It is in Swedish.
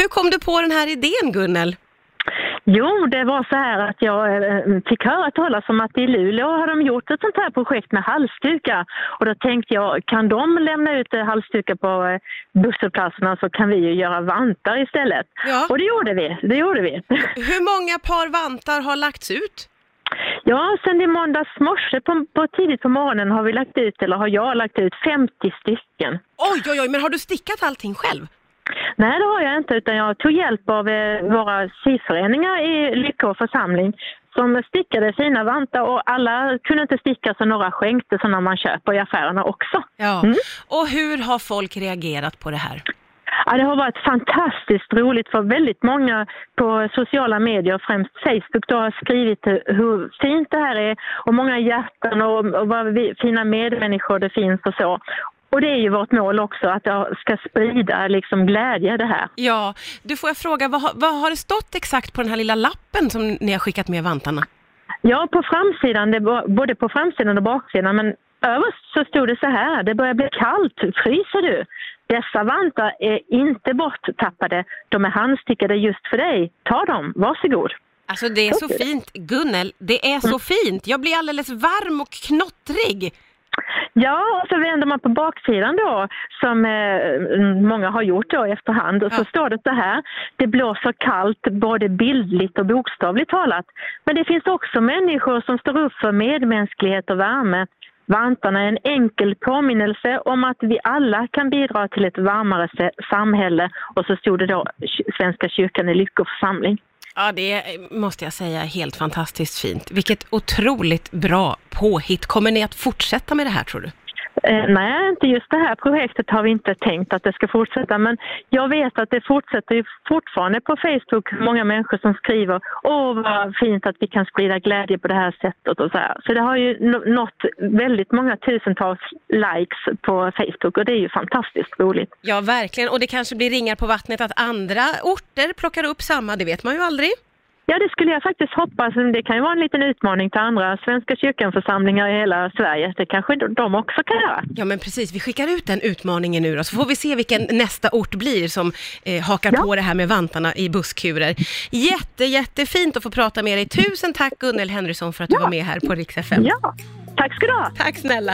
Hur kom du på den här idén Gunnel? Jo, det var så här att jag eh, fick höra talas om att i Luleå har de gjort ett sånt här projekt med halsdukar. Och då tänkte jag, kan de lämna ut eh, halsdukar på eh, busshållplatserna så kan vi ju göra vantar istället. Ja. Och det gjorde vi, det gjorde vi. Hur många par vantar har lagts ut? Ja, sen i måndags morse på, på tidigt på morgonen har vi lagt ut, eller har jag lagt ut 50 stycken. Oj, oj, oj, men har du stickat allting själv? Nej, det har jag inte, utan jag tog hjälp av eh, våra syföreningar i Lyckå församling som stickade fina vantar och alla kunde inte sticka så några skänkte sådana man köper i affärerna också. Ja. Mm. Och hur har folk reagerat på det här? Ja, det har varit fantastiskt roligt för väldigt många på sociala medier, främst Facebook, då har skrivit hur fint det här är och många hjärtan och, och vad vi, fina medmänniskor det finns och så. Och det är ju vårt mål också, att det ska sprida liksom glädje det här. Ja, du får jag fråga, vad, har- vad har det stått exakt på den här lilla lappen som ni har skickat med vantarna? Ja, på framsidan, det både på framsidan och baksidan, men överst så stod det så här, det börjar bli kallt, fryser du? Dessa vantar är inte borttappade, de är handstickade just för dig. Ta dem, varsågod. Alltså det är så fint, Gunnel, det är så fint. Jag blir alldeles varm och knottrig. Ja, och så vänder man på baksidan då, som eh, många har gjort då efterhand, och så Ja. står det så här. Det blåser kallt, både bildligt och bokstavligt talat. Men det finns också människor som står upp för medmänsklighet och värme. Vantarna är en enkel påminnelse om att vi alla kan bidra till ett varmare samhälle. Och så stod det då Svenska kyrkan i Lyckå församling. Ja, det måste jag säga, är helt fantastiskt fint. Vilket otroligt bra påhitt. Kommer ni att fortsätta med det här tror du? Eh, nej, inte just det här projektet har vi inte tänkt att det ska fortsätta. Men jag vet att det fortsätter fortfarande på Facebook många människor som skriver Åh vad fint att vi kan sprida glädje på det här sättet och så här. Så det har ju nått väldigt många tusentals likes på Facebook och det är ju fantastiskt roligt. Ja, verkligen. Och det kanske blir ringar på vattnet att andra orter plockar upp samma, det vet man ju aldrig. Ja, det skulle jag faktiskt hoppas. Det kan ju vara en liten utmaning till andra Svenska kyrkan-församlingar i hela Sverige. Det kanske de- också kan göra. Ja, men precis. Vi skickar ut den utmaningen nu då, så får vi se vilken nästa ort blir som eh, hakar Ja. på det här med vantarna i busskurer. Jätte, jättefint att få prata med dig. Tusen tack Gunnel Henrysson för att du Ja. var med här på Rix FM. Ja, tack ska du ha. Tack snälla.